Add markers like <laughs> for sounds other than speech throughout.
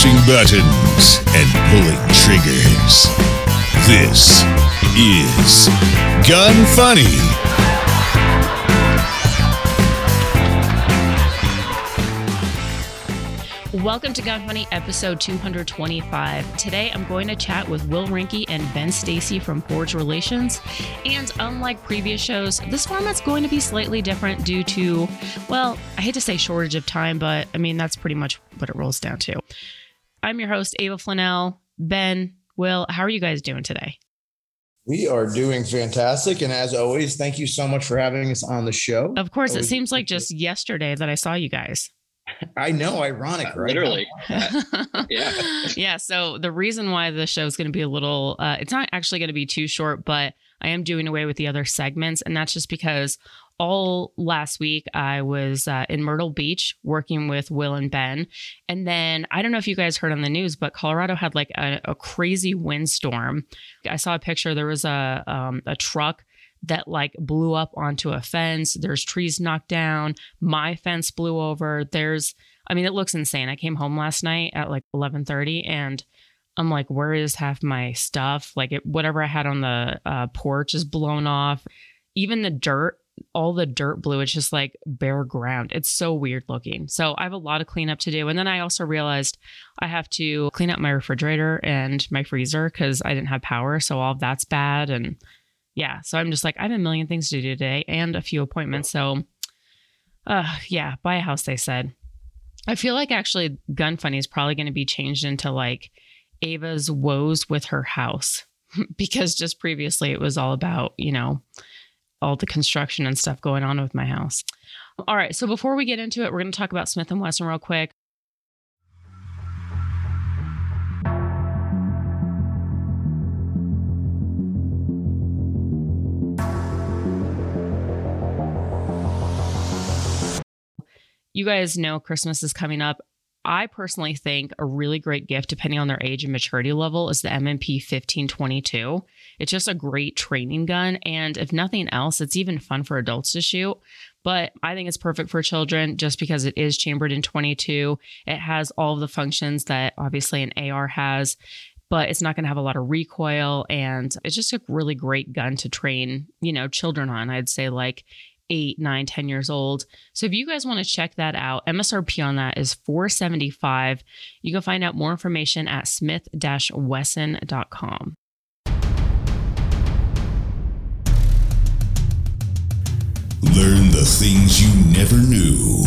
pushing buttons and pulling triggers. This is Gun Funny. Welcome to Gun Funny episode 225. Today I'm going to chat with Will Rinke and Ben Stacy from Forge Relations. And unlike previous shows, this format's going to be slightly different due to, well, I hate to say shortage of time, but I mean, that's pretty much what it rolls down to. I'm your host, Ava Flanell. Ben, Will, how are you guys doing today? We are doing fantastic. And as always, thank you so much for having us on the show. Of course, it seems like appreciate just yesterday that I saw you guys. I know, ironic, Uh, right? Literally. <laughs> yeah. yeah. So the reason why the show is going to be a little, uh, it's not actually going to be too short, but I am doing away with the other segments. And that's just because all last week I was uh, in Myrtle Beach working with Will and Ben. And then I don't know if you guys heard on the news, but Colorado had like a, a crazy windstorm. I saw a picture. There was a, um, a truck that like blew up onto a fence. There's trees knocked down. My fence blew over. There's I mean, it looks insane. I came home last night at like 11:30 and I'm like, where is half my stuff? Like it, whatever I had on the uh, porch is blown off. Even the dirt, all the dirt blue. It's just like bare ground. It's so weird looking. So I have a lot of cleanup to do. And then I also realized I have to clean up my refrigerator and my freezer because I didn't have power. So all of that's bad. And yeah, so I'm just like, I have a million things to do today and a few appointments. So uh yeah, buy a house, they said. I feel like actually Gun Funny is probably going to be changed into like Ava's woes with her house <laughs> because just previously it was all about, you know, all the construction and stuff going on with my house. All right, so before we get into it, we're going to talk about Smith and Wesson real quick. You guys know Christmas is coming up. I personally think a really great gift, depending on their age and maturity level, is the M&P 1522. It's just a great training gun. And if nothing else, it's even fun for adults to shoot. But I think it's perfect for children just because it is chambered in 22. It has all of the functions that obviously an AR has, but it's not going to have a lot of recoil. And it's just a really great gun to train, you know, children on. I'd say like eight, nine, 10 years old. So if you guys want to check that out, MSRP on that is 475. You can find out more information at smith-wesson.com. Learn the things you never knew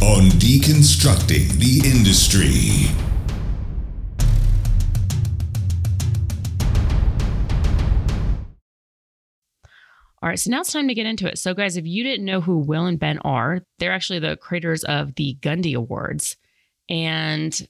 on Deconstructing the Industry. All right, so now it's time to get into it. So, guys, if you didn't know who Will and Ben are, they're actually the creators of the Gundy Awards. And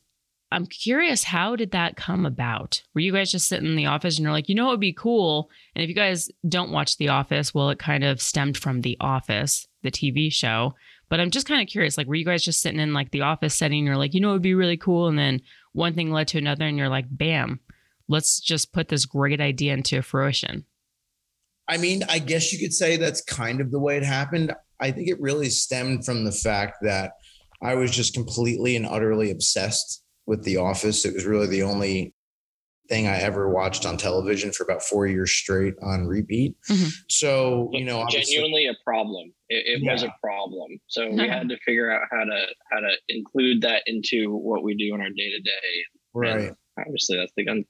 I'm curious, how did that come about? Were you guys just sitting in the office and you're like, you know, it would be cool? And if you guys don't watch The Office, well, it kind of stemmed from The Office, the TV show. But I'm just kind of curious, like, were you guys just sitting in like the office setting? And you're like, you know, it would be really cool. And then one thing led to another, and you're like, bam, let's just put this great idea into fruition. I mean, I guess you could say that's kind of the way it happened. I think it really stemmed from the fact that I was just completely and utterly obsessed with The Office. It was really the only thing I ever watched on television for about four years straight on repeat. Mhm. So, you know, genuinely a problem. It, it was a problem. So we had to figure out how to how to include that into what we do in our day to day. right. Obviously, that's the gun.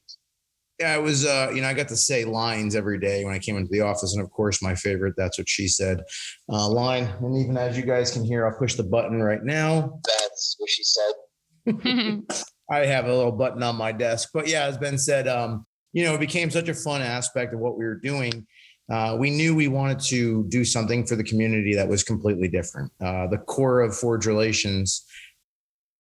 Yeah, it was. Uh, you know, I got to say lines every day when I came into the office, and of course, my favorite. That's what she said. Uh, line, and even as you guys can hear, I'll push the button right now. That's what she said. <laughs> I have a little button on my desk, but yeah, as Ben said, um, you know, it became such a fun aspect of what we were doing. Uh, we knew we wanted to do something for the community that was completely different. Uh, the core of Forge Relations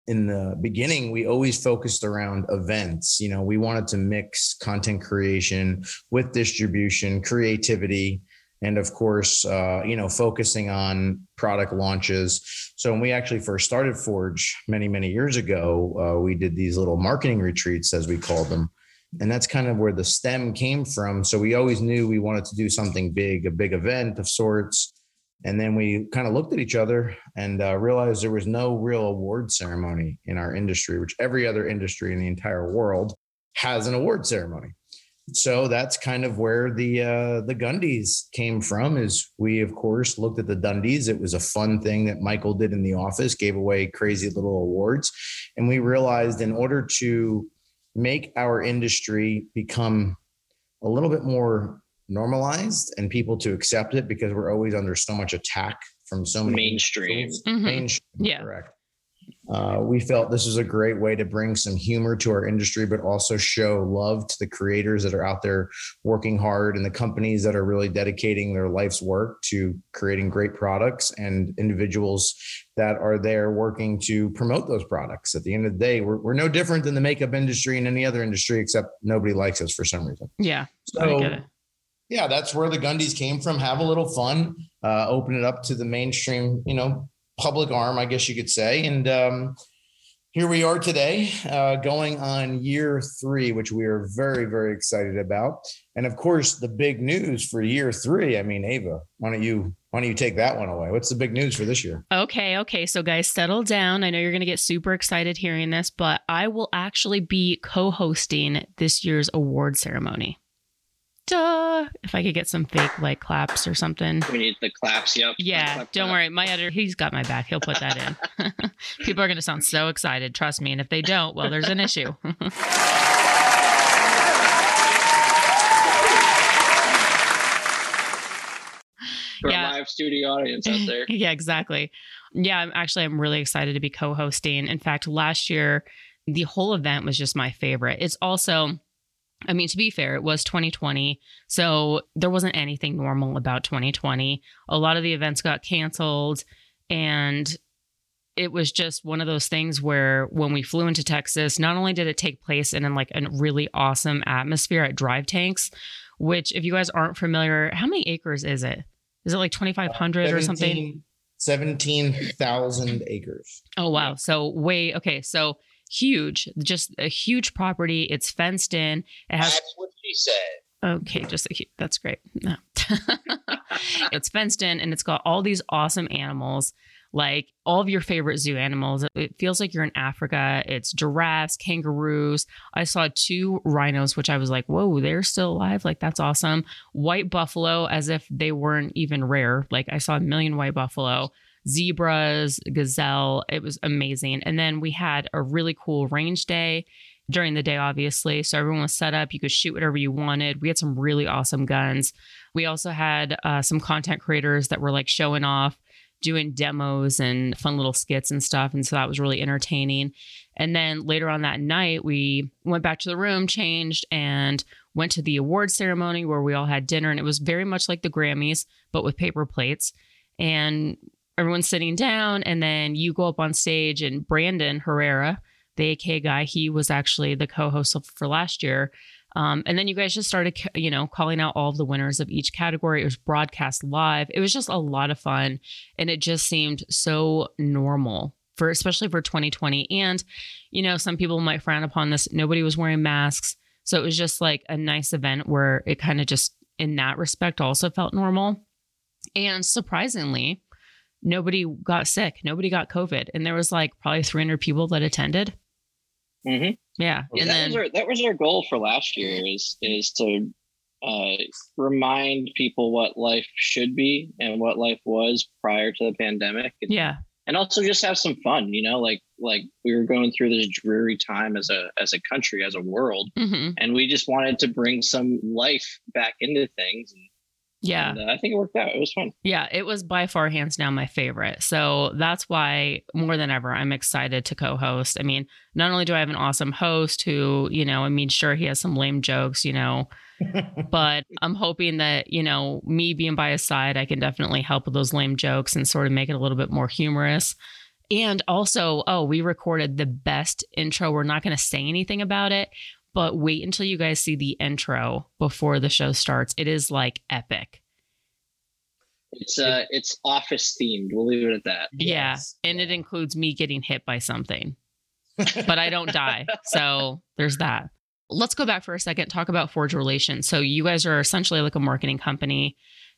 in the beginning, we always focused around events. You know, we wanted to mix content creation with distribution, creativity, and of course, uh, you know, focusing on product launches. So when we actually first started Forge many, many years ago, uh, we did these little marketing retreats, as we called them. And that's kind of where the stem came from. So we always knew we wanted to do something big, a big event of sorts. And then we kind of looked at each other and uh, realized there was no real award ceremony in our industry, which every other industry in the entire world has an award ceremony. So that's kind of where the uh, the Gundies came from. Is we of course looked at the Dundies. It was a fun thing that Michael did in the office, gave away crazy little awards, and we realized in order to make our industry become a little bit more normalized and people to accept it because we're always under so much attack from so many mainstream. Mhm. mainstream Yeah. correct uh, we felt this was a great way to bring some humor to our industry but also show love to the creators that are out there working hard and the companies that are really dedicating their life's work to creating great products and individuals that are there working to promote those products at the end of the day we're, we're no different than the makeup industry and any other industry except nobody likes us for some reason Yeah. I so get it. Yeah, that's where the Gundies came from. Have a little fun, uh, open it up to the mainstream, you know, public arm, I guess you could say. And um, here we are today, uh, going on year three, which we are very, very excited about. And of course, the big news for year three. I mean, Ava, why don't you why don't you take that one away? What's the big news for this year? Okay, okay. So, guys, settle down. I know you're going to get super excited hearing this, but I will actually be co hosting this year's award ceremony. Duh. If I could get some fake like claps or something. We need the claps. Yep. Yeah, Clap, don't clap. worry. My editor, he's got my back. He'll put that in. <laughs> People are going to sound so excited. Trust me. And if they don't, well, there's an issue. <laughs> For Yeah. a live studio audience out there. <laughs> yeah, exactly. Yeah, I'm actually I'm really excited to be co-hosting. In fact, last year the whole event was just my favorite. It's also I mean, to be fair, it was 2020, so there wasn't anything normal about 2020. A lot of the events got canceled and it was just one of those things where when we flew into Texas, not only did it take place in, in like a really awesome atmosphere at Drive Tanks, which if you guys aren't familiar, how many acres is it? Is it like 2500 or something? 17,000 acres. Oh wow. So way okay, so huge, just a huge property. It's fenced in. It has what she said. okay, just a that's great. No. <laughs> it's fenced in and it's got all these awesome animals, like all of your favorite zoo animals. It feels like you're in Africa. It's giraffes, kangaroos. I saw two rhinos, which I was like, whoa, they're still alive. Like that's awesome. White buffalo, as if they weren't even rare. Like I saw a million white buffalo zebras, gazelle. It was amazing. And then we had a really cool range day during the day, obviously. So everyone was set up. You could shoot whatever you wanted. We had some really awesome guns. We also had uh, some content creators that were like showing off, doing demos and fun little skits and stuff. And so that was really entertaining. And then later on that night, we went back to the room, changed, and went to the award ceremony where we all had dinner. And it was very much like the Grammys, but with paper plates. And everyone's sitting down, and then you go up on stage, and Brandon Herrera, the AK guy, he was actually the co-host for last year. Um, and then you guys just started, you know, calling out all of the winners of each category. It was broadcast live. It was just a lot of fun, and it just seemed so normal for, especially for 2020. And you know, some people might frown upon this. Nobody was wearing masks, so it was just like a nice event where it kind of just, in that respect, also felt normal. And surprisingly, nobody got sick. Nobody got COVID. And there was like probably 300 people that attended. hmm Yeah. And that then, was our that was our goal for last year is is to uh, remind people what life should be and what life was prior to the pandemic, and, yeah. and also just have some fun. You know, like like we were going through this dreary time as a as a country, as a world, hmm and we just wanted to bring some life back into things. And, Yeah. and, uh, I think it worked out. It was fun. Yeah. It was by far, hands down, my favorite. So that's why more than ever, I'm excited to co host. I mean, not only do I have an awesome host who, you know, I mean, sure, he has some lame jokes, you know, <laughs> but I'm hoping that, you know, me being by his side, I can definitely help with those lame jokes and sort of make it a little bit more humorous. And also, oh, we recorded the best intro. We're not going to say anything about it, but wait until you guys see the intro before the show starts. It is like epic. It's uh it's office themed. We'll leave it at that. Yes. Yeah. And it includes me getting hit by something, <laughs> but I don't die. So there's that. Let's go back for a second, talk about Forge Relations. So you guys are essentially like a marketing company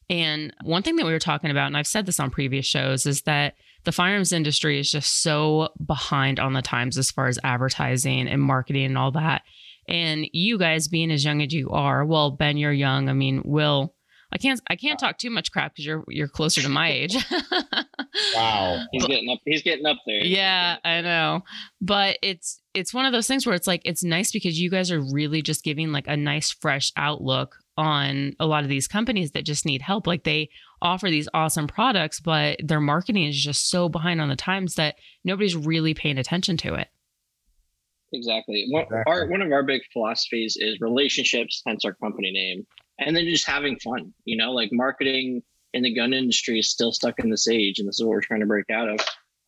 And one thing that we were talking about, and I've said this on previous shows, is that the firearms industry is just so behind on the times as far as advertising and marketing and all that. And you guys being as young as you are, well, Ben, you're young. I mean, Will, I can't I can't talk too much crap because you're you're closer to my age. <laughs> wow. He's getting up he's getting up there. Yeah, I know. But it's it's one of those things where it's like it's nice because you guys are really just giving like a nice fresh outlook on a lot of these companies that just need help. Like they offer these awesome products, but their marketing is just so behind on the times that nobody's really paying attention to it. Exactly. One, our, one of our big philosophies is relationships, hence our company name, and then just having fun. You know, like marketing in the gun industry is still stuck in this age, and this is what we're trying to break out of.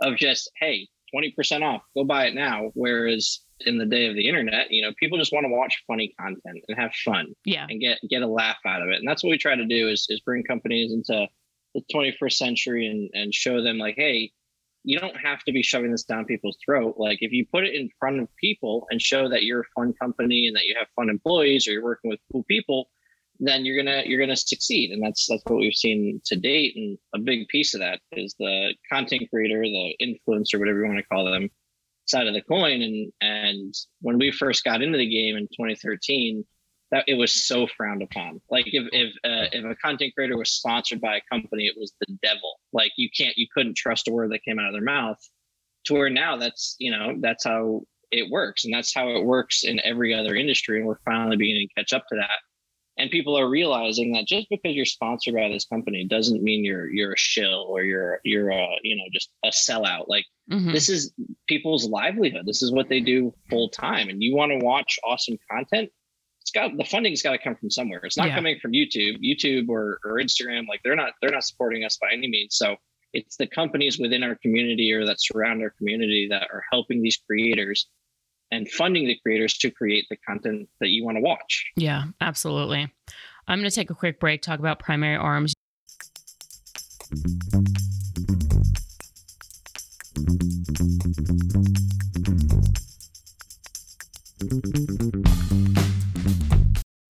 Of just hey, twenty percent off, go buy it now. Whereas in the day of the internet, you know, people just want to watch funny content and have fun, yeah, and get get a laugh out of it. And that's what we try to do is is bring companies into the 21st century and and show them like, hey, you don't have to be shoving this down people's throat. Like if you put it in front of people and show that you're a fun company and that you have fun employees or you're working with cool people, then you're gonna you're gonna succeed. And that's that's what we've seen to date. And a big piece of that is the content creator, the influencer, whatever you want to call them, side of the coin. And and when we first got into the game in 2013, that it was so frowned upon. Like if if uh, if a content creator was sponsored by a company, it was the devil. Like you can't you couldn't trust a word that came out of their mouth. To where now that's you know that's how it works, and that's how it works in every other industry, and we're finally beginning to catch up to that. And people are realizing that just because you're sponsored by this company doesn't mean you're you're a shill or you're you're a you know just a sellout. Like mm-hmm. this is people's livelihood. This is what they do full time, and you want to watch awesome content it's got the funding's got to come from somewhere. It's not yeah. coming from YouTube, YouTube or, or Instagram. Like they're not they're not supporting us by any means. So it's the companies within our community or that surround our community that are helping these creators and funding the creators to create the content that you want to watch. Yeah, absolutely. I'm going to take a quick break, talk about primary arms.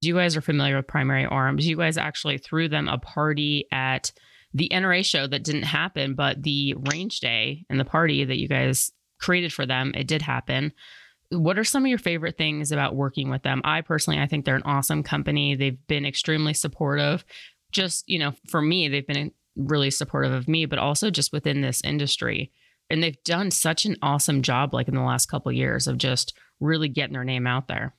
You guys are familiar with Primary Arms, you guys actually threw them a party at the NRA show that didn't happen, but the range day and the party that you guys created for them, it did happen. What are some of your favorite things about working with them? I personally, I think they're an awesome company. They've been extremely supportive. Just, you know, for me, they've been really supportive of me, but also just within this industry. And they've done such an awesome job, like in the last couple of years, of just really getting their name out there.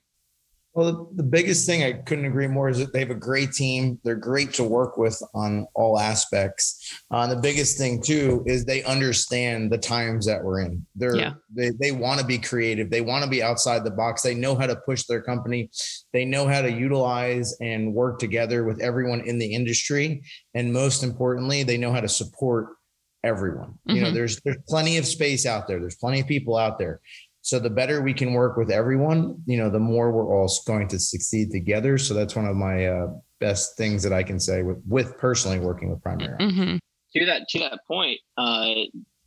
Well, the biggest thing I couldn't agree more is that they have a great team. They're great to work with on all aspects. Uh, the biggest thing too is they understand the times that we're in. They're yeah. they they want to be creative. They want to be outside the box. They know how to push their company. They know how to utilize and work together with everyone in the industry. And most importantly, they know how to support everyone. Mm-hmm. You know, mm-hmm. there's there's plenty of space out there. There's plenty of people out there. So the better we can work with everyone, you know, the more we're all going to succeed together. So that's one of my uh, best things that I can say with, with personally working with Primary. Mm-hmm. To that to that point, uh,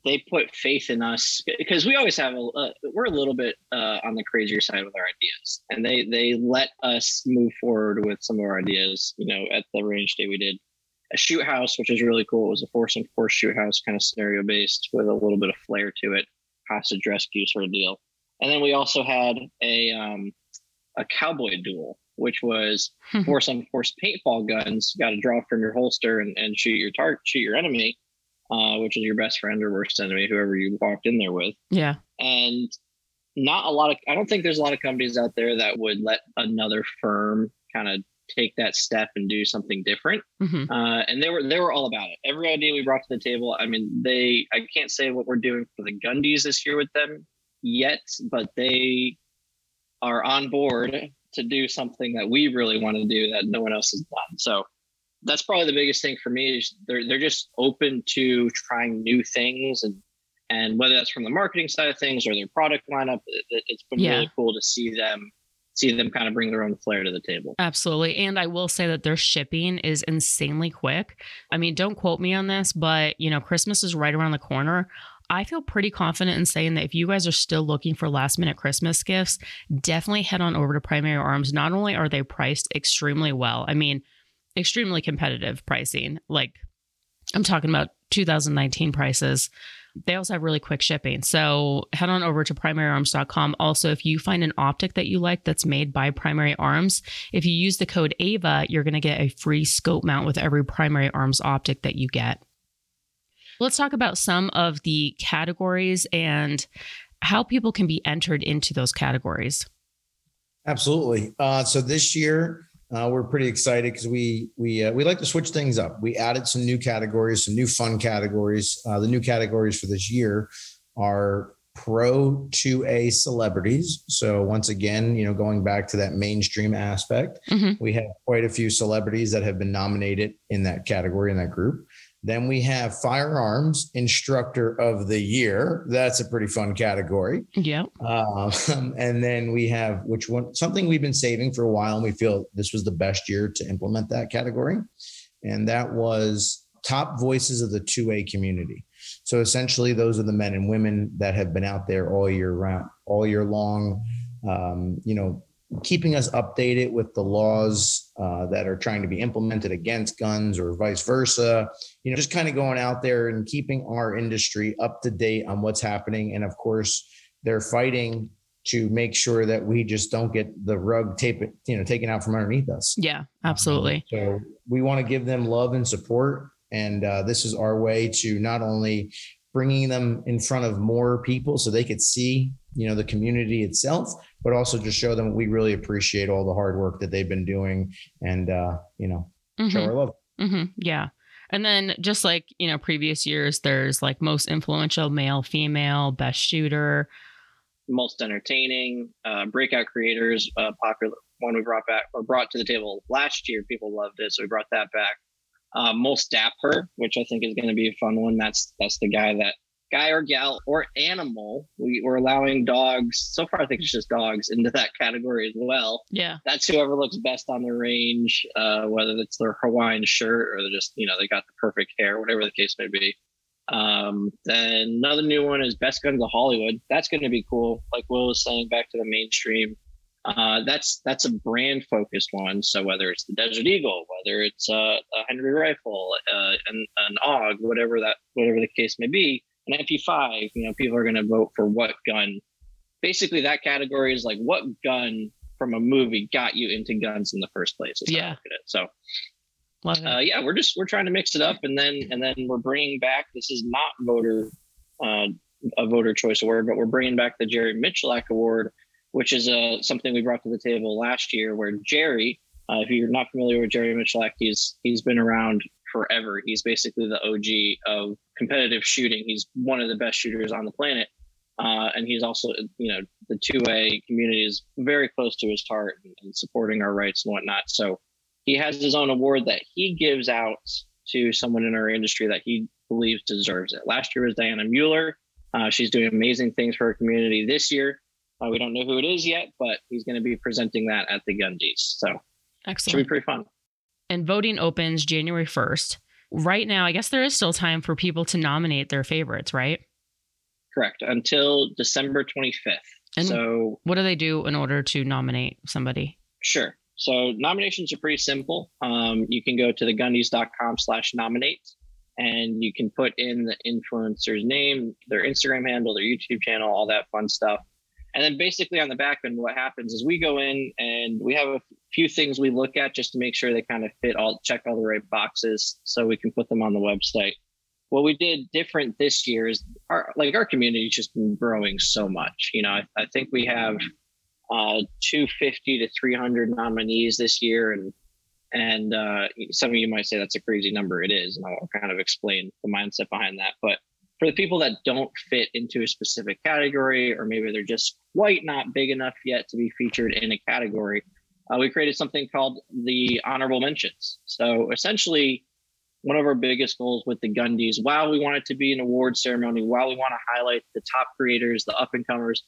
they put faith in us because we always have a uh, we're a little bit uh, on the crazier side with our ideas, and they they let us move forward with some of our ideas. You know, at the range day we did a shoot house, which is really cool. It was a force and force shoot house kind of scenario based with a little bit of flair to it hostage rescue sort of deal. And then we also had a um, a cowboy duel, which was hmm. force on force paintball guns. You Got to draw from your holster and, and shoot your target, shoot your enemy, uh, which is your best friend or worst enemy, whoever you walked in there with. Yeah. And not a lot of I don't think there's a lot of companies out there that would let another firm kind of take that step and do something different. Mm-hmm. Uh, and they were they were all about it. Every idea we brought to the table. I mean, they I can't say what we're doing for the Gundies this year with them yet, but they are on board to do something that we really want to do that no one else has done. So that's probably the biggest thing for me is they're they're just open to trying new things and and whether that's from the marketing side of things or their product lineup, it, has been yeah. really cool to see them see them kind of bring their own flair to the table. Absolutely. And I will say that their shipping is insanely quick. I mean, don't quote me on this, but you know, Christmas is right around the corner. I feel pretty confident in saying that if you guys are still looking for last minute Christmas gifts, definitely head on over to Primary Arms. Not only are they priced extremely well, I mean, extremely competitive pricing. Like I'm talking about 2019 prices. They also have really quick shipping. So head on over to primaryarms.com. Also, if you find an optic that you like that's made by Primary Arms, if you use the code AVA, you're going to get a free scope mount with every Primary Arms optic that you get. Let's talk about some of the categories and how people can be entered into those categories. Absolutely. Uh, so this year, uh, we're pretty excited because we we uh, we like to switch things up. We added some new categories, some new fun categories. Uh, the new categories for this year are pro 2A celebrities. So once again, you know, going back to that mainstream aspect, mm-hmm. we have quite a few celebrities that have been nominated in that category in that group. Then we have firearms instructor of the year. That's a pretty fun category. Yeah. Um, <laughs> and then we have which one something we've been saving for a while, and we feel this was the best year to implement that category, and that was top voices of the 2A community. So essentially, those are the men and women that have been out there all year round, all year long. Um, you know, keeping us updated with the laws uh, that are trying to be implemented against guns or vice versa. You know, just kind of going out there and keeping our industry up to date on what's happening. And of course, they're fighting to make sure that we just don't get the rug tape, you know, taken out from underneath us. Yeah, absolutely. so we want to give them love and support. And uh, this is our way to not only bringing them in front of more people so they could see you know the community itself but also just show them we really appreciate all the hard work that they've been doing and uh you know mm-hmm. show our love mm-hmm. yeah and then just like you know previous years there's like most influential male female best shooter most entertaining uh breakout creators uh popular one we brought back or brought to the table last year people loved it so we brought that back uh, most dapper, which I think is going to be a fun one. That's that's the guy that guy or gal or animal. We, we're allowing dogs. So far, I think it's just dogs into that category as well. Yeah, that's whoever looks best on the range, uh, whether it's their Hawaiian shirt or they're just you know they got the perfect hair, whatever the case may be. Um, then another new one is Best Guns of Hollywood. That's going to be cool. Like Will was saying, back to the mainstream. Uh, that's that's a brand focused one. So whether it's the Desert Eagle, whether it's uh, a Henry rifle, uh, an, an AUG, whatever that whatever the case may be, an MP5, you know, people are going to vote for what gun. Basically, that category is like what gun from a movie got you into guns in the first place. Yeah. So, uh, yeah, we're just we're trying to mix it up, and then and then we're bringing back. This is not voter uh, a voter choice award, but we're bringing back the Jerry Miculek Award which is uh, something we brought to the table last year, where Jerry, uh, if you're not familiar with Jerry Miculek, he's he's been around forever. He's basically the OG of competitive shooting. He's one of the best shooters on the planet, uh, and he's also, you know, the two A community is very close to his heart and, and supporting our rights and whatnot. So he has his own award that he gives out to someone in our industry that he believes deserves it. Last year was Dianna Muller. Uh, she's doing amazing things for her community. This year, uh, we don't know who it is yet, but he's going to be presenting that at the Gundies. So excellent. Should be pretty fun. And voting opens January 1st. Right now, I guess there is still time for people to nominate their favorites, right? Correct. Until December 25th. And so what do they do in order to nominate somebody? Sure. So nominations are pretty simple. Um, you can go to thegundies.com slash nominate and you can put in the influencer's name, their Instagram handle, their YouTube channel, all that fun stuff. And then basically on the back end, what happens is we go in and we have a few things we look at just to make sure they kind of fit all, check all the right boxes so we can put them on the website. What we did different this year is our, like our community's just been growing so much. You know, I, I think we have uh, 250 to 300 nominees this year. And, and uh, some of you might say that's a crazy number. It is. And I'll kind of explain the mindset behind that. But for the people that don't fit into a specific category, or maybe they're just quite not big enough yet to be featured in a category, uh, we created something called the honorable mentions. So essentially, one of our biggest goals with the Gundies, while we want it to be an award ceremony, while we want to highlight the top creators, the up and comers,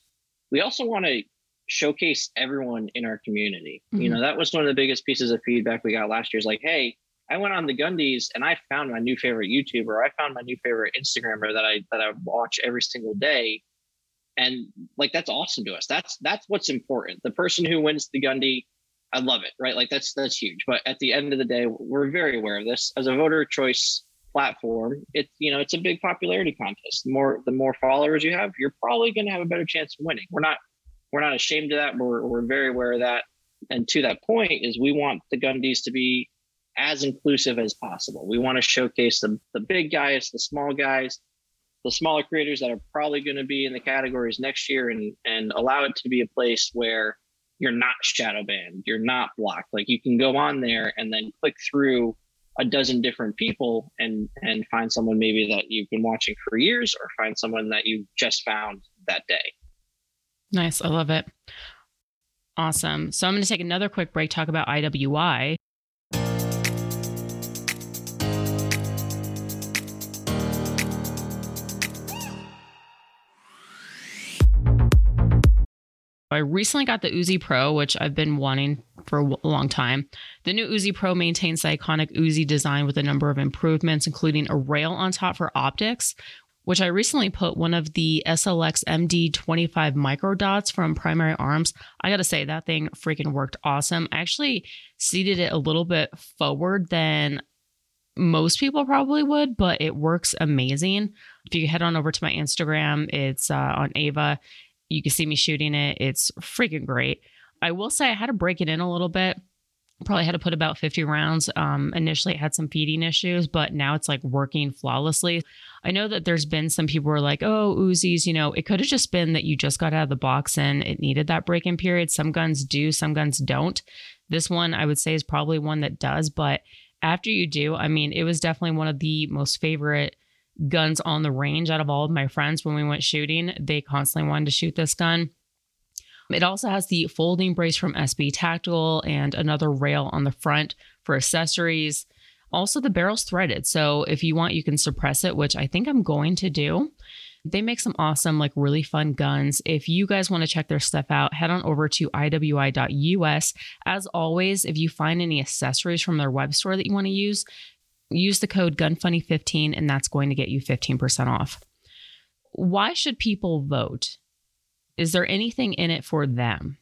we also want to showcase everyone in our community. Mm-hmm. You know, that was one of the biggest pieces of feedback we got last year is like, hey, I went on the Gundies and I found my new favorite YouTuber. I found my new favorite Instagrammer that I that I watch every single day. And like that's awesome to us. That's that's what's important. The person who wins the Gundy I love it, right? Like that's that's huge. But at the end of the day, we're very aware of this as a voter choice platform. It's you know it's a big popularity contest. The more the more followers you have, you're probably going to have a better chance of winning. We're not we're not ashamed of that. We're we're very aware of that. And to that point is we want the Gundies to be as inclusive as possible. We want to showcase the the big guys, the small guys, the smaller creators that are probably going to be in the categories next year, and and allow it to be a place where you're not shadow banned, you're not blocked. Like you can go on there and then click through a dozen different people and and find someone maybe that you've been watching for years or find someone that you just found that day. Nice. I love it. Awesome. So I'm going to take another quick break, talk about IWI. I recently got the Uzi Pro, which I've been wanting for a long time. The new Uzi Pro maintains the iconic Uzi design with a number of improvements, including a rail on top for optics, which I recently put one of the SLX MD25 micro dots from Primary Arms. I got to say, that thing freaking worked awesome. I actually seated it a little bit forward than most people probably would, but it works amazing. If you head on over to my Instagram, it's uh, on Ava. You can see me shooting it. It's freaking great. I will say I had to break it in a little bit. Probably had to put about 50 rounds. Um, initially, it had some feeding issues, but now it's like working flawlessly. I know that there's been some people who are like, oh, Uzis, you know, it could have just been that you just got out of the box and it needed that break in period. Some guns do, some guns don't. This one, I would say, is probably one that does. But after you do, I mean, it was definitely one of the most favorite guns on the range out of all of my friends when we went shooting. They constantly wanted to shoot this gun. It also has the folding brace from SB Tactical and another rail on the front for accessories. Also, the barrel's threaded. So if you want, you can suppress it, which I think I'm going to do. They make some awesome, like really fun guns. If you guys want to check their stuff out, head on over to iwi.us. As always, if you find any accessories from their web store that you want to use, use the code GUNFUNNY15 and that's going to get you 15% off. Why should people vote? Is there anything in it for them?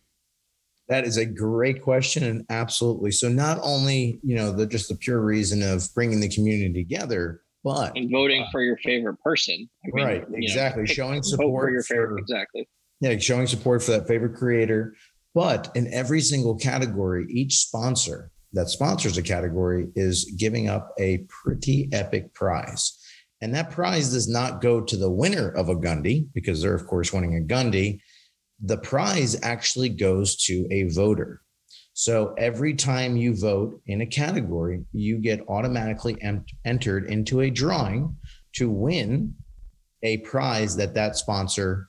That is a great question, and absolutely. So, not only you know the just the pure reason of bringing the community together, but and voting uh, for your favorite person, I mean, right? Exactly, know, showing support for your favorite. For, exactly. Yeah, showing support for that favorite creator. But in every single category, each sponsor that sponsors a category is giving up a pretty epic prize. And that prize does not go to the winner of a Gundy because they're, of course, winning a Gundy. The prize actually goes to a voter. So every time you vote in a category, you get automatically em- entered into a drawing to win a prize that that sponsor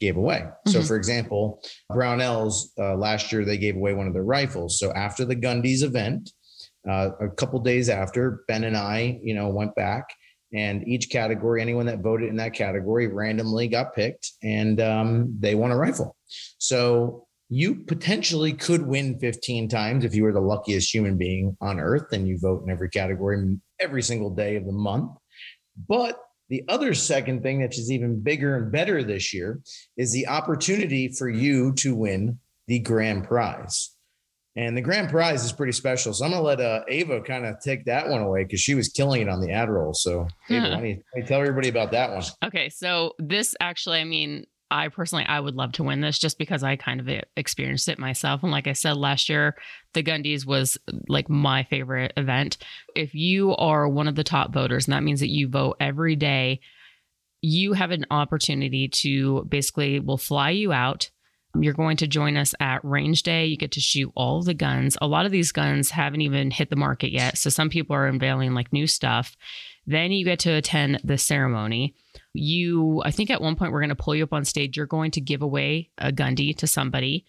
gave away. Mm-hmm. So, for example, Brownells uh, last year they gave away one of their rifles. So after the Gundy's event, uh, a couple days after, Ben and I, you know, went back and each category, anyone that voted in that category randomly got picked and um, they won a rifle. So you potentially could win 15 times if you were the luckiest human being on earth and you vote in every category every single day of the month. But the other second thing, that is even bigger and better this year, is the opportunity for you to win the grand prize. And the grand prize is pretty special. So I'm going to let uh, Ava kind of take that one away because she was killing it on the ad roll. So, Ava, don't you, why don't you tell everybody about that one? Okay. So, this actually, I mean, I personally, I would love to win this just because I kind of eh, experienced it myself. And like I said last year, the Gundies was uh, like my favorite event. If you are one of the top voters, and that means that you vote every day, you have an opportunity to basically, we'll fly you out. You're going to join us at range day. You get to shoot all the guns. A lot of these guns haven't even hit the market yet. So some people are unveiling like new stuff. Then you get to attend the ceremony. You i think at one point we're going to pull you up on stage. You're going to give away a gundy to somebody.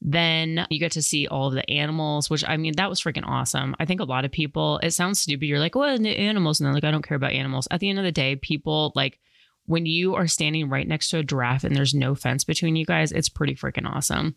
Then you get to see all of the animals which i mean that was freaking awesome. I think a lot of people it sounds stupid. You're like well animals and they're like i don't care about animals. At the end of the day people like when you are standing right next to a giraffe and there's no fence between you guys it's pretty freaking awesome.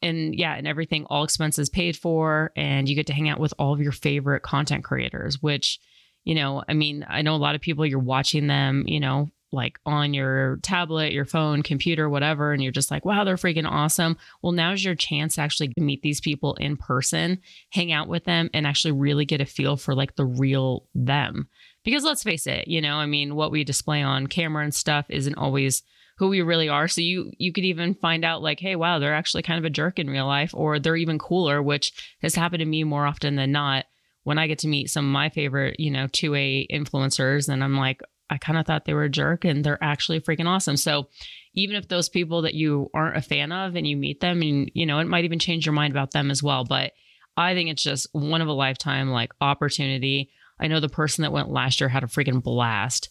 And yeah and everything all expenses paid for and you get to hang out with all of your favorite content creators which you know, I mean, I know a lot of people, you're watching them, you know, like on your tablet, your phone, computer, whatever, and you're just like, wow, they're freaking awesome. Well, now's your chance to actually meet these people in person, hang out with them, and actually really get a feel for like the real them. Because let's face it, you know, I mean, what we display on camera and stuff isn't always who we really are. So you you could even find out like, hey, wow, they're actually kind of a jerk in real life, or they're even cooler, which has happened to me more often than not. When I get to meet some of my favorite, you know, 2A influencers, and I'm like, I kind of thought they were a jerk and they're actually freaking awesome. So even if those people that you aren't a fan of and you meet them and you know, it might even change your mind about them as well. But I think it's just one of a lifetime like opportunity. I know the person that went last year had a freaking blast.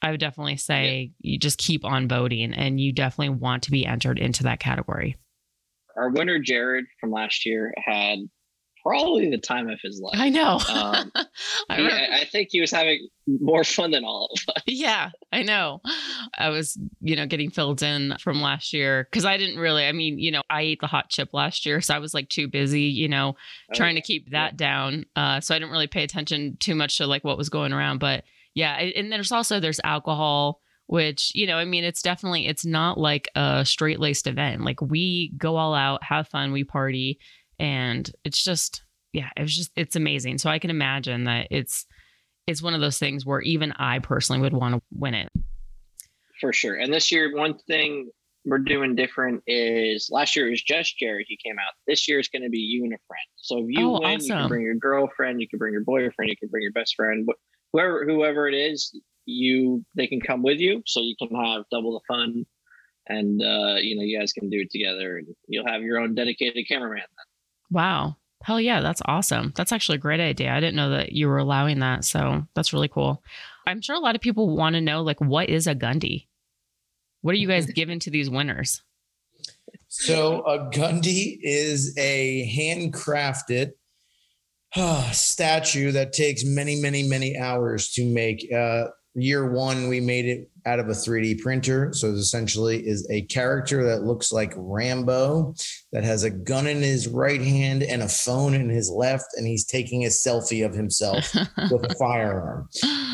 I would definitely say yeah. you just keep on voting and you definitely want to be entered into that category. Our winner, Jared from last year, had probably the time of his life. I know. Um, <laughs> I, he, I, think he was having more fun than all of us. Yeah, I know. I was, you know, getting filled in from last year because I didn't really, I mean, you know, I ate the hot chip last year. So I was like too busy, you know, oh, trying to keep that yeah. down. Uh, so I didn't really pay attention too much to like what was going around. But yeah and there's also there's alcohol which you know i mean it's definitely it's not like a straight laced event like we go all out have fun we party and it's just yeah it was just it's amazing so i can imagine that it's it's one of those things where even i personally would want to win it for sure and this year one thing we're doing different is last year it was just Jared who came out. This year is going to be you and a friend. So if you oh, win, awesome. you can bring your girlfriend, you can bring your boyfriend, you can bring your best friend, whoever whoever it is, you they can come with you, so you can have double the fun, and uh, you know you guys can do it together, and you'll have your own dedicated cameraman. Then. Wow. Hell yeah, that's awesome. That's actually a great idea. I didn't know that you were allowing that. So that's really cool. I'm sure a lot of people want to know like what is a Gundy? What are you guys <laughs> giving to these winners? So a Gundy is a handcrafted <sighs> statue that takes many, many, many hours to make. Uh, year one, we made it out of a 3D printer. So it essentially is a character that looks like Rambo that has a gun in his right hand and a phone in his left, and he's taking a selfie of himself <laughs> with a firearm.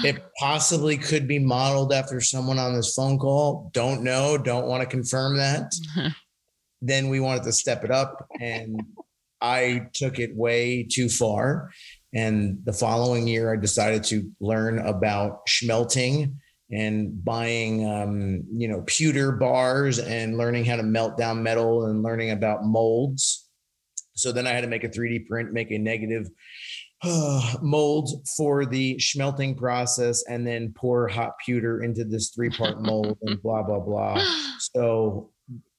It possibly could be modeled after someone on this phone call. Don't know. Don't want to confirm that. <laughs> then we wanted to step it up and I took it way too far. And the following year, I decided to learn about schmelting and buying, um, you know, pewter bars and learning how to melt down metal and learning about molds. So then I had to make a 3D print, make a negative uh, <sighs> mold for the schmelting process, and then pour hot pewter into this three part mold and <laughs> blah, blah, blah. <gasps> So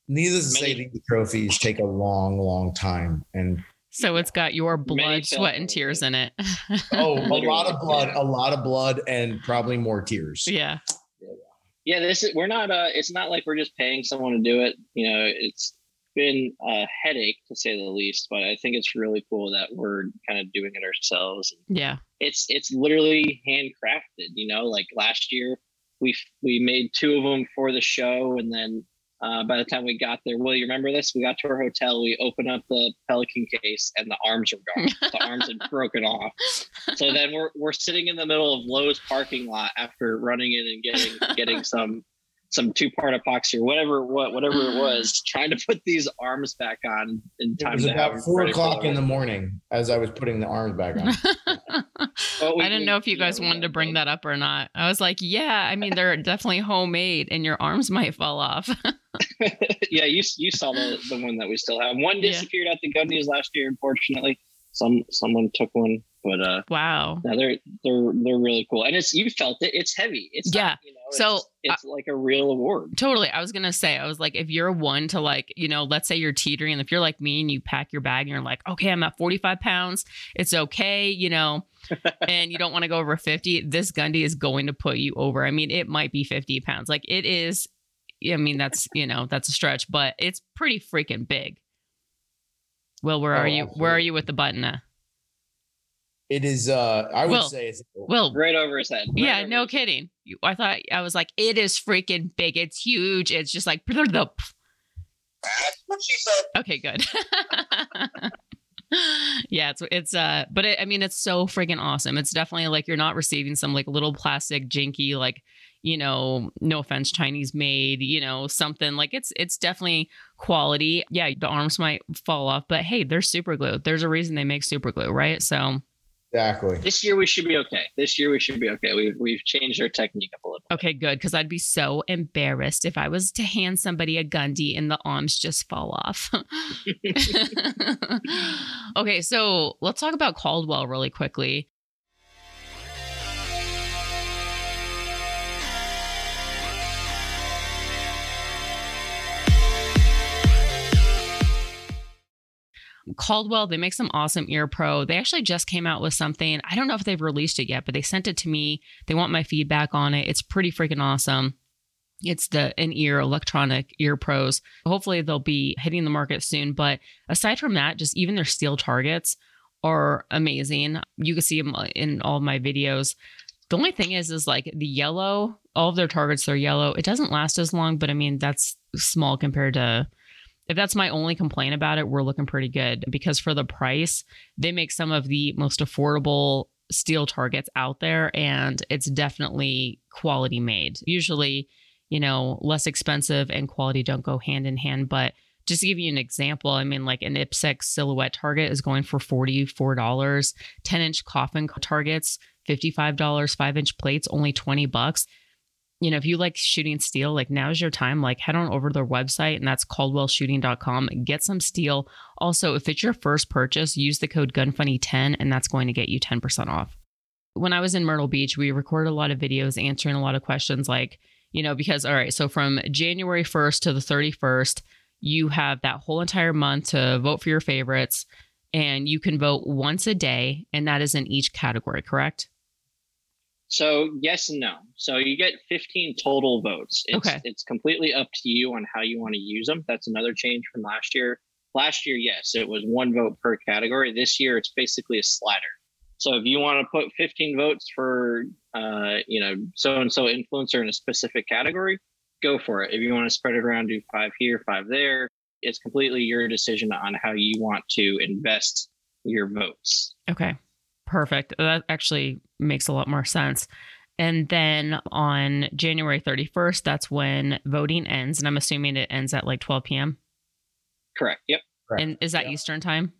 Needless to say, these trophies take a long, long time. And so it's got your blood, sweat, and tears in it. oh, a <laughs> lot of blood, a lot of blood, and probably more tears. Yeah. Yeah, this is we're not uh it's not like we're just paying someone to do it. You know, it's been a headache to say the least, but I think it's really cool that we're kind of doing it ourselves. Yeah. It's it's literally handcrafted, you know, like last year we we made two of them for the show and then uh, by the time we got there, Will, you remember this? We got to our hotel, we opened up the Pelican case, and the arms were gone. <laughs> the arms had broken off. So then we're we're sitting in the middle of Lowe's parking lot after running in and getting getting some some two part epoxy or whatever what whatever it <clears throat> was, trying to put these arms back on in time. It was about four o'clock in the morning as I was putting the arms back on. <laughs> we, I didn't know if you guys wanted to bring that up or not. I was like, yeah, I mean they're <laughs> definitely homemade, and your arms might fall off. <laughs> yeah, you you saw the the one that we still have. One disappeared yeah. at the Gundies last year, unfortunately. Some someone took one but uh, wow, no, they're they're they're really cool, and it's you felt it. It's heavy. It's yeah. Not, you know, so it's, it's like a real award. Totally. I was gonna say, I was like, if you're one to like, you know, let's say you're teetering, and if you're like me and you pack your bag and you're like, okay, I'm at 45 pounds, it's okay, you know, <laughs> and you don't want to go over 50, this Gundy is going to put you over. I mean, it might be 50 pounds. Like it is. I mean, that's you know, that's a stretch, but it's pretty freaking big. Well, where oh, are you? Absolutely. Where are you with the button? Now? It is. uh I would Will, say it's Will right over his head. Right yeah, no kidding. I thought I was like, it is freaking big. It's huge. It's just like the. <laughs> That's what she said. Okay, good. <laughs> yeah, it's it's uh, but it, I mean, it's so freaking awesome. It's definitely like you're not receiving some like little plastic jinky like you know, no offense, Chinese made, you know, something like it's it's definitely quality. Yeah, the arms might fall off, but hey, they're super glue. There's a reason they make super glue, right? So Exactly. This year we should be okay. This year we should be okay. We've we've changed our technique up a little. Okay, good. Because I'd be so embarrassed if I was to hand somebody a Gundy and the arms just fall off. <laughs> <laughs> okay, so let's talk about Caldwell really quickly. Caldwell, they make some awesome ear pro. They actually just came out with something. I don't know if they've released it yet, but they sent it to me. They want my feedback on it. It's pretty freaking awesome. It's the in ear electronic ear pros. Hopefully they'll be hitting the market soon. But aside from that, just even their steel targets are amazing. You can see them uh, in all my videos. The only thing is, is like the yellow, all of their targets, they're yellow. It doesn't last as long, but I mean, that's small compared to if that's my only complaint about it, we're looking pretty good because for the price, they make some of the most affordable steel targets out there and it's definitely quality made. Usually, you know, less expensive and quality don't go hand in hand, but just to give you an example, I mean, like an IPSC silhouette target is going for $44, 10 inch coffin targets, $55, five inch plates, only 20 bucks you know, if you like shooting steel, like now's your time. Like head on over to their website and that's caldwellshooting.com. Get some steel. Also, if it's your first purchase, use the code GUNFUNNY10 and that's going to get you 10% off. When I was in Myrtle Beach, we recorded a lot of videos answering a lot of questions like, you know, because all right, so from January 1st to the 31st, you have that whole entire month to vote for your favorites and you can vote once a day and that is in each category, correct? So yes and no. So you get 15 total votes. It's, okay. It's completely up to you on how you want to use them. That's another change from last year. Last year, yes, it was one vote per category. This year, it's basically a slider. So if you want to put 15 votes for, uh, you know, so and so influencer in a specific category, go for it. If you want to spread it around, do five here, five there. It's completely your decision on how you want to invest your votes. Okay. Perfect. That actually makes a lot more sense. And then on January 31st, that's when voting ends. And I'm assuming it ends at like 12 p.m. Correct. Yep. Correct. And is that Yeah. Eastern time?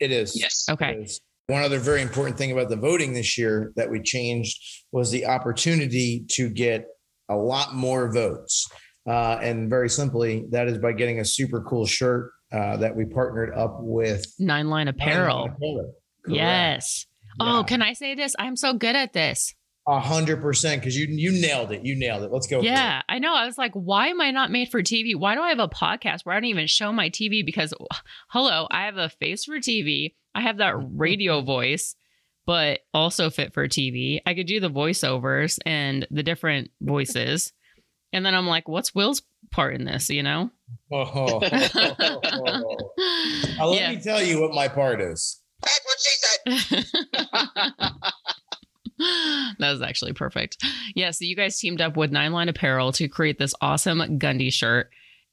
It is. Yes. Okay. It is. One other very important thing about the voting this year that we changed was the opportunity to get a lot more votes. Uh, and very simply, that is by getting a super cool shirt uh, that we partnered up with Nine Line Apparel. Correct. Yes. Oh, can I say this? I'm so good at this. A hundred percent, because you you nailed it. You nailed it. Let's go. Yeah, I know. I was like, why am I not made for TV? Why do I have a podcast where I don't even show my TV? Because, <sighs> hello, I have a face for TV. I have that mm-hmm. radio voice, but also fit for TV. I could do the voiceovers and the different voices. And then I'm like, what's Will's part in this? You know? Oh, <laughs> <laughs> Now, let yeah. me tell you what my part is. <laughs> that was actually perfect. Yeah, so you guys teamed up with Nine Line Apparel to create this awesome Gundy shirt.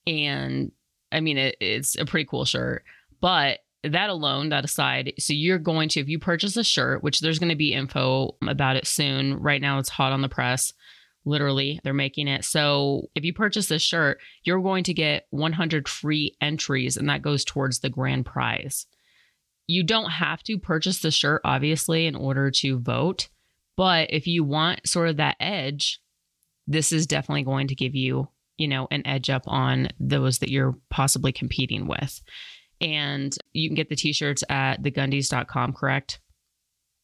And I mean, it, it's a pretty cool shirt. But that alone, that aside, so you're going to, if you purchase a shirt, which there's going to be info about it soon. Right now, it's hot on the press. Literally, they're making it. So if you purchase this shirt, you're going to get 100 free entries, and that goes towards the grand prize. You don't have to purchase the shirt, obviously, in order to vote. But if you want sort of that edge, this is definitely going to give you, you know, an edge up on those that you're possibly competing with. And you can get the t-shirts at thegundies.com, correct?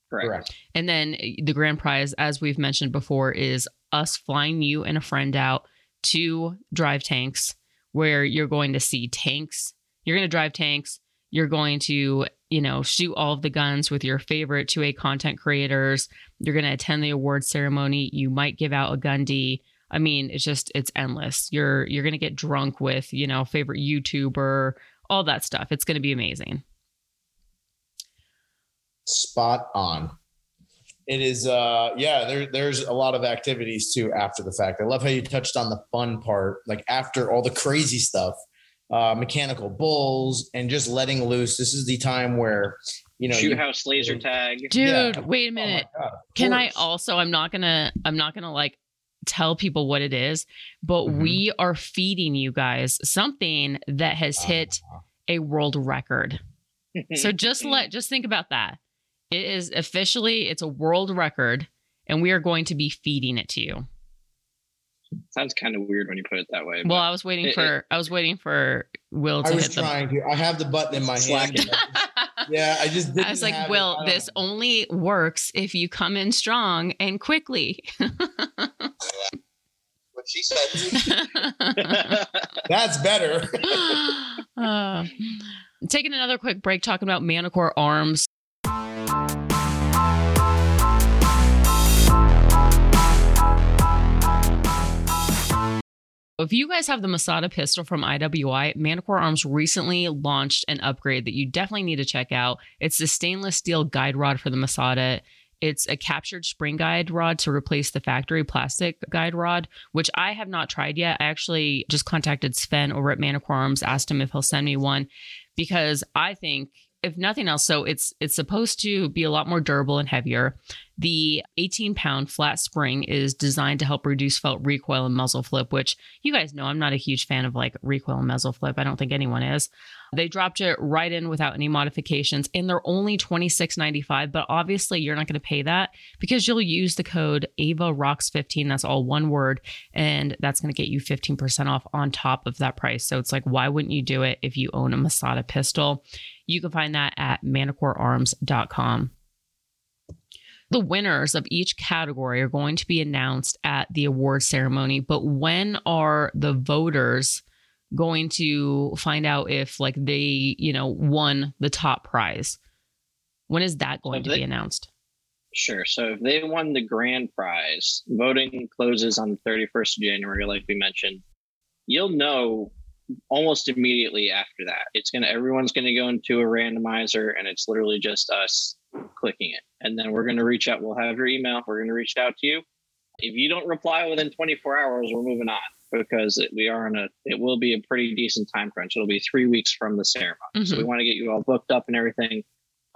Correct. Correct. And then eh, the grand prize, as we've mentioned before, is us flying you and a friend out to drive tanks where you're going to see tanks. You're going to drive tanks. You're going to, you know, shoot all of the guns with your favorite 2A content creators. You're going to attend the award ceremony. You might give out a Gundy. I mean, it's just it's endless. You're you're going to get drunk with, you know, favorite YouTuber, all that stuff. It's going to be amazing. Spot on. It is uh yeah, there there's a lot of activities too after the fact. I love how you touched on the fun part, like after all the crazy stuff, uh mechanical bulls and just letting loose. This is the time where you know Shoot you- house laser tag. Dude, Yeah. wait a Oh minute. God, Can I also I'm not going to I'm not going to like tell people what it is, but Mhm. we are feeding you guys something that has hit Uh-huh. a world record. <laughs> So just Mm-hmm. let just think about that. It is officially it's a world record and we are going to be feeding it to you. Sounds kind of weird when you put it that way. Well, I was waiting it- for I was waiting for Will to I was hit the trying to. I have the button in my hand. Yeah, I just. <laughs> Didn't I was like. Will, this know. only works if you come in strong and quickly. What she said. <laughs> That's better. <laughs> Uh, taking another quick break, talking about Manticore Arms. If you guys have the Masada pistol from IWI, Manticore Arms recently launched an upgrade that you definitely need to check out. It's the stainless steel guide rod for the Masada. It's a captured spring guide rod to replace the factory plastic guide rod, which I have not tried yet. I actually just contacted Sven over at Manticore Arms, asked him if he'll send me one because I think if nothing else, so it's it's supposed to be a lot more durable and heavier. The 18 pound flat spring is designed to help reduce felt recoil and muzzle flip, which you guys know I'm not a huge fan of like recoil and muzzle flip. I don't think anyone is. They dropped it right in without any modifications, and they're only $26.95. But obviously, you're not going to pay that because you'll use the code Ava Rocks 15. That's all one word, and that's going to get you 15% off on top of that price. So it's like, why wouldn't you do it if you own a Masada pistol? You can find that at manticorearms.com. The winners of each category are going to be announced at the award ceremony, but when are the voters going to find out if like they, you know, won the top prize? When is that going to they- be announced? Sure. So if they won the grand prize, voting closes on the 31st of January, like we mentioned. You'll know almost immediately after that. It's gonna everyone's gonna go into a randomizer and it's literally just us clicking it. And then we're gonna reach out. We'll have your email. We're gonna reach out to you. If you don't reply within 24 hours, we're moving on because it, we are in a it will be a pretty decent time crunch. It'll be three weeks from the ceremony. So Mhm. we want to get you all booked up and everything.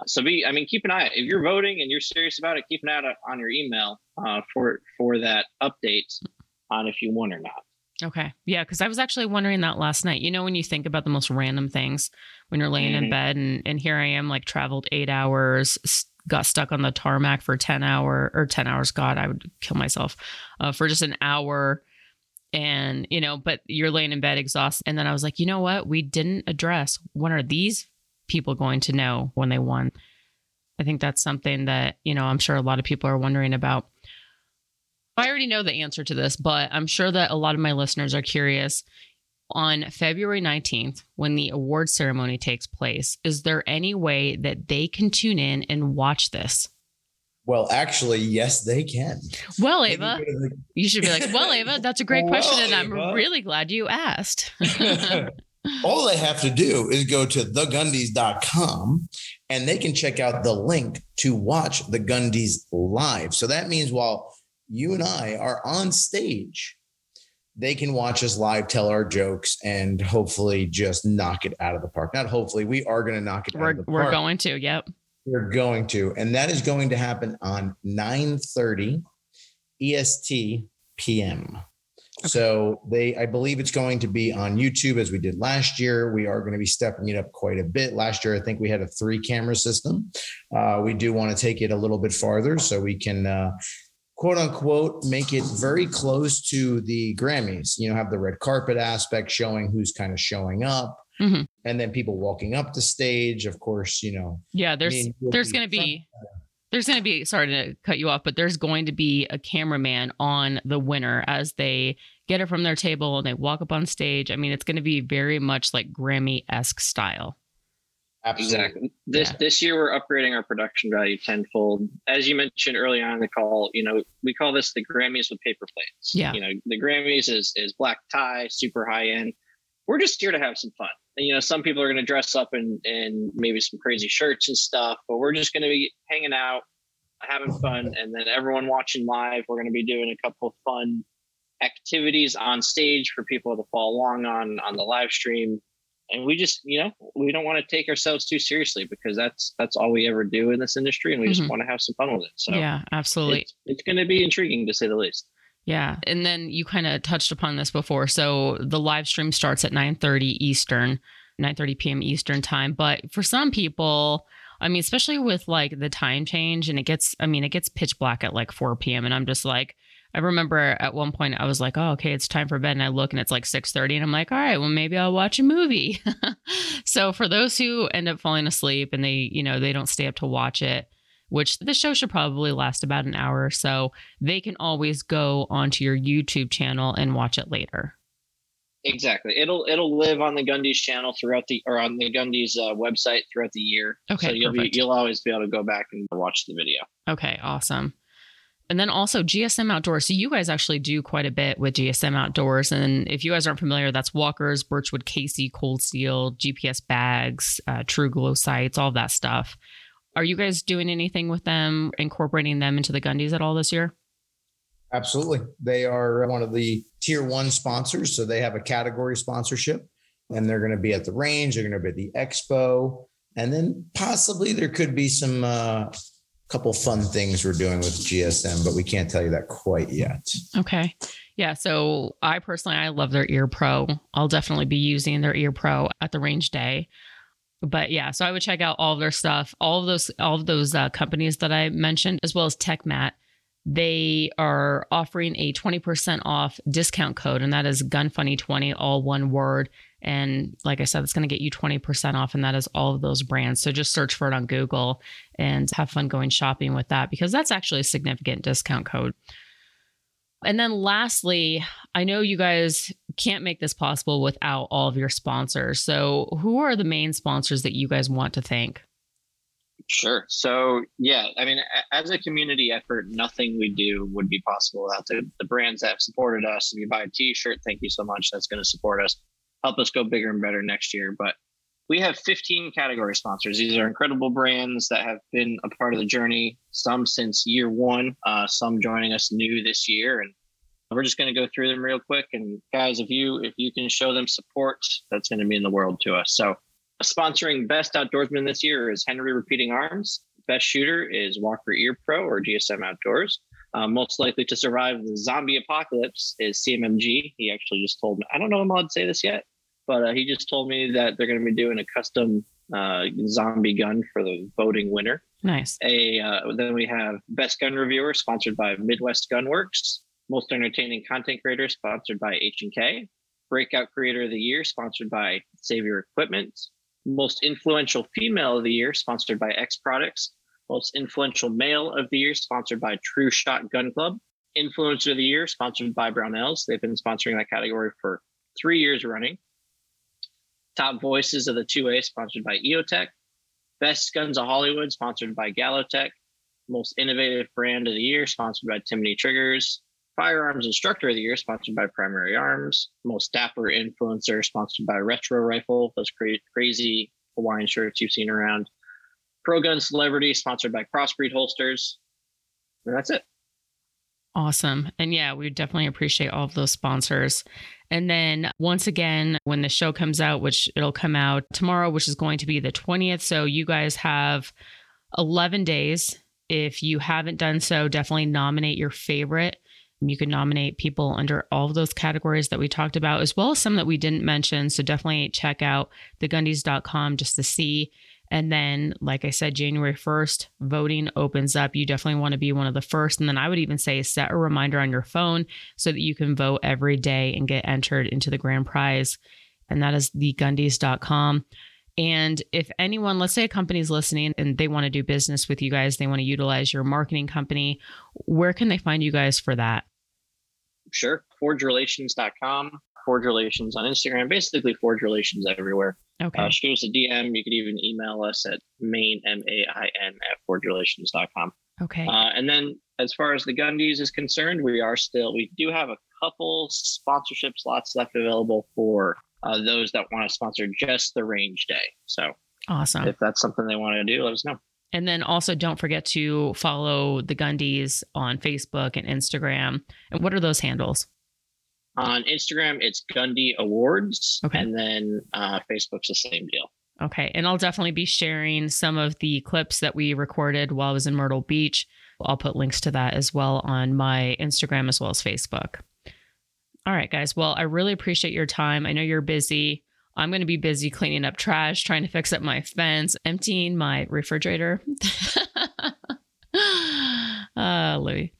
So be, I mean, keep an eye. If you're voting and you're serious about it, keep an eye on your email uh, for for that update on if you won or not. Okay. Yeah, because I was actually wondering that last night. You know, when you think about the most random things when you're laying in Mhm. bed and and here I am like traveled eight hours, got stuck on the tarmac for 10 hour or 10 hours. God, I would kill myself uh, for just an hour. And, you know, but you're laying in bed exhausted. And then I was like, you know what? We didn't address when are these people going to know when they won? I think that's something that, you know, I'm sure a lot of people are wondering about. I already know the answer to this, but I'm sure that a lot of my listeners are curious. On February 19th, when the award ceremony takes place, is there any way that they can tune in and watch this? Well, actually, yes, they can. Well, Ava, you should be like, well, <laughs> Ava, that's a great Well, question. And I'm Ava. really glad you asked. <laughs> All they have to do is go to thegundies.com and they can check out the link to watch the Gundys live. So that means while you and I are on stage, they can watch us live, tell our jokes, and hopefully just knock it out of the park. Not hopefully, we are going to knock it out we're of the we're going to. Yep. We're going to, and that is going to happen on 9:30 EST PM. So they, I believe it's going to be on YouTube as we did last year. We are going to be stepping it up quite a bit. Last year, I think we had a three camera system. Uh, we do want to take it a little bit farther so we can, uh, quote unquote, make it very close to the Grammys. You know, have the red carpet aspect showing who's kind of showing up. Mhm. And then people walking up the stage, of course, you know, Yeah. There's there's going to be there's going to be sorry to cut you off, but there's going to be a cameraman on the winner as they get it from their table and they walk up on stage. I mean, it's going to be very much like Grammy esque style. Absolutely. Exactly. This Yeah. this year we're upgrading our production value tenfold. As you mentioned early on in the call, you know, we call this the Grammys with paper plates. Yeah. You know, the Grammys is is black tie, super high end. We're just here to have some fun. And, you know, some people are going to dress up in in maybe some crazy shirts and stuff, but we're just going to be hanging out, having fun, and then everyone watching live. We're going to be doing a couple of fun activities on stage for people to follow along on on the live stream and we just you know we don't want to take ourselves too seriously because that's that's all we ever do in this industry and we Mhm. just want to have some fun with it so yeah, absolutely. it's, it's going to be intriguing to say the least Yeah. And then you kind of touched upon this before. So the live stream starts at 9:30 Eastern, 9:30 p.m. Eastern time, but for some people, I mean, especially with like the time change and it gets I mean, it gets pitch black at like 4 p.m. and I'm just like I remember at one point I was like, "Oh, okay, it's time for bed." And I look and it's like 6:30 and I'm like, "All right, well maybe I'll watch a movie." <laughs> so for those who end up falling asleep and they, you know, they don't stay up to watch it, which the show should probably last about an hour or so, they can always go onto your YouTube channel and watch it later. Exactly. It'll it'll live on the Gundy's channel throughout the or on the Gundy's uh, website throughout the year. Okay, So you'll perfect. be you'll always be able to go back and watch the video. Okay, awesome. And then also GSM Outdoors. So you guys actually do quite a bit with GSM Outdoors. And if you guys aren't familiar, that's Walkers, Birchwood Casey, Cold Steel, GPS bags, uh, TruGlo sights, all that stuff. Are you guys doing anything with them, incorporating them into the Gundies at all this year? Absolutely. They are one of the tier one sponsors. So they have a category sponsorship and they're going to be at the range. They're going to be at the expo. And then possibly there could be some uh, couple fun things we're doing with GSM, but we can't tell you that quite yet. Okay. Yeah. So I personally, I love their Ear Pro. I'll definitely be using their Ear Pro at the range day. But yeah, so I would check out all of their stuff, all of those, all of those uh, companies that I mentioned, as well as TekMat. They are offering a 20% off discount code, and that is GunFunny20, all one word. And like I said, it's going to get you 20% off, and that is all of those brands. So just search for it on Google and have fun going shopping with that because that's actually a significant discount code. And then lastly, I know you guys can't make this possible without all of your sponsors. So, who are the main sponsors that you guys want to thank? Sure. So yeah, I mean, as a community effort, nothing we do would be possible without the, the brands that have supported us. If you buy a T-shirt, thank you so much. That's going to support us, help us go bigger and better next year. But we have 15 category sponsors. These are incredible brands that have been a part of the journey. Some since year one, uh, some joining us new this year, and we're just going to go through them real quick. And guys, if you if you can show them support, that's going to mean the world to us. So sponsoring best outdoorsman this year is Henry Repeating Arms. Best shooter is Walker Ear Pro or GSM Outdoors. Um, most likely to survive the zombie apocalypse is CMMG. He actually just told me, I don't know if I'm allowed to say this yet, but uh, he just told me that they're going to be doing a custom uh, zombie gun for the voting winner. Nice. A uh, then we have Best Gun Reviewer, sponsored by Midwest Gunworks. Most Entertaining Content Creator, sponsored by H and K. Breakout Creator of the Year, sponsored by Savior Equipment. Most Influential Female of the Year, sponsored by X Products. Most Influential Male of the Year, sponsored by True Shot Gun Club. Influencer of the Year, sponsored by Brownells. They've been sponsoring that category for three years running. Top Voices of the 2A, sponsored by EOTech. Best Guns of Hollywood, sponsored by Gallotech. Most Innovative Brand of the Year, sponsored by Timney Triggers. Firearms Instructor of the Year, sponsored by Primary Arms. Most Dapper Influencer, sponsored by Retro Rifle, those cra- crazy Hawaiian shirts you've seen around. Pro Gun Celebrity, sponsored by Crossbreed Holsters. And that's it. Awesome. And yeah, we definitely appreciate all of those sponsors. And then once again, when the show comes out, which it'll come out tomorrow, which is going to be the 20th. So you guys have 11 days. If you haven't done so, definitely nominate your favorite. You can nominate people under all of those categories that we talked about, as well as some that we didn't mention. So definitely check out thegundies.com just to see. And then, like I said, January 1st, voting opens up. You definitely want to be one of the first. And then I would even say set a reminder on your phone so that you can vote every day and get entered into the grand prize. And that is thegundies.com. And if anyone, let's say a company's listening and they want to do business with you guys, they want to utilize your marketing company, where can they find you guys for that? Sure. ForgeRelations.com, Forge Relations on Instagram, basically Forge Relations everywhere. Okay. Uh, shoot us a DM. You could even email us at main, M A I N, at forgerelations.com. Okay. Uh, and then as far as the Gundies is concerned, we are still, we do have a couple sponsorship slots left available for uh, those that want to sponsor just the range day. So awesome. if that's something they want to do, let us know. And then also don't forget to follow the Gundies on Facebook and Instagram. And what are those handles? On Instagram, it's Gundy Awards. Okay. And then uh, Facebook's the same deal. Okay. And I'll definitely be sharing some of the clips that we recorded while I was in Myrtle Beach I'll put links to that as well on my Instagram as well as Facebook. All right, guys. Well, I really appreciate your time. I know you're busy. I'm going to be busy cleaning up trash, trying to fix up my fence, emptying my refrigerator. <laughs> uh, Louis.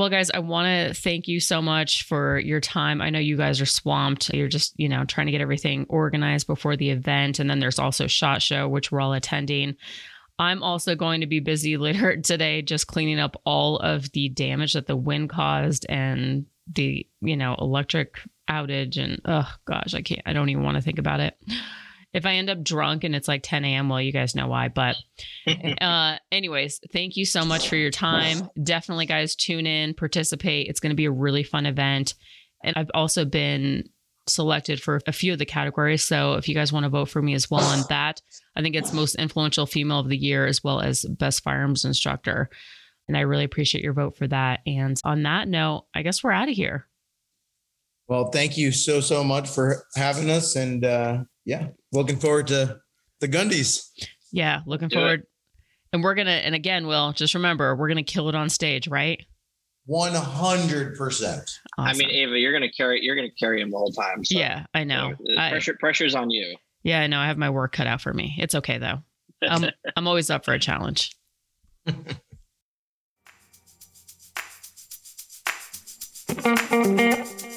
Well, guys, I want to thank you so much for your time. I know you guys are swamped. You're just, you know, trying to get everything organized before the event. And then there's also SHOT Show, which we're all attending. I'm also going to be busy <laughs> later today just cleaning up all of the damage that the wind caused and the, you know, electric outage. And oh gosh, I can't, I don't even want to think about it if I end up drunk and it's like 10 a.m., well, you guys know why. But, <laughs> uh, anyways, thank you so much for your time. Definitely, guys, tune in, participate. It's going to be a really fun event. And I've also been selected for a few of the categories. So if you guys want to vote for me as well on that, I think it's most influential female of the year as well as best firearms instructor. And I really appreciate your vote for that. And on that note, I guess we're out of here. Well, thank you so, so much for having us. And uh, yeah, looking forward to the Gundies. Yeah, looking Do forward. It. And we're gonna, and again, Will, just remember, we're gonna kill it on stage, right? One hundred percent. I mean, Ava, you're gonna carry, you're gonna carry him the whole time. So. Yeah, I know. So pressure, I, pressure's on you. Yeah, I know. I have my work cut out for me. It's okay though. I'm, <laughs> I'm always up for a challenge. <laughs>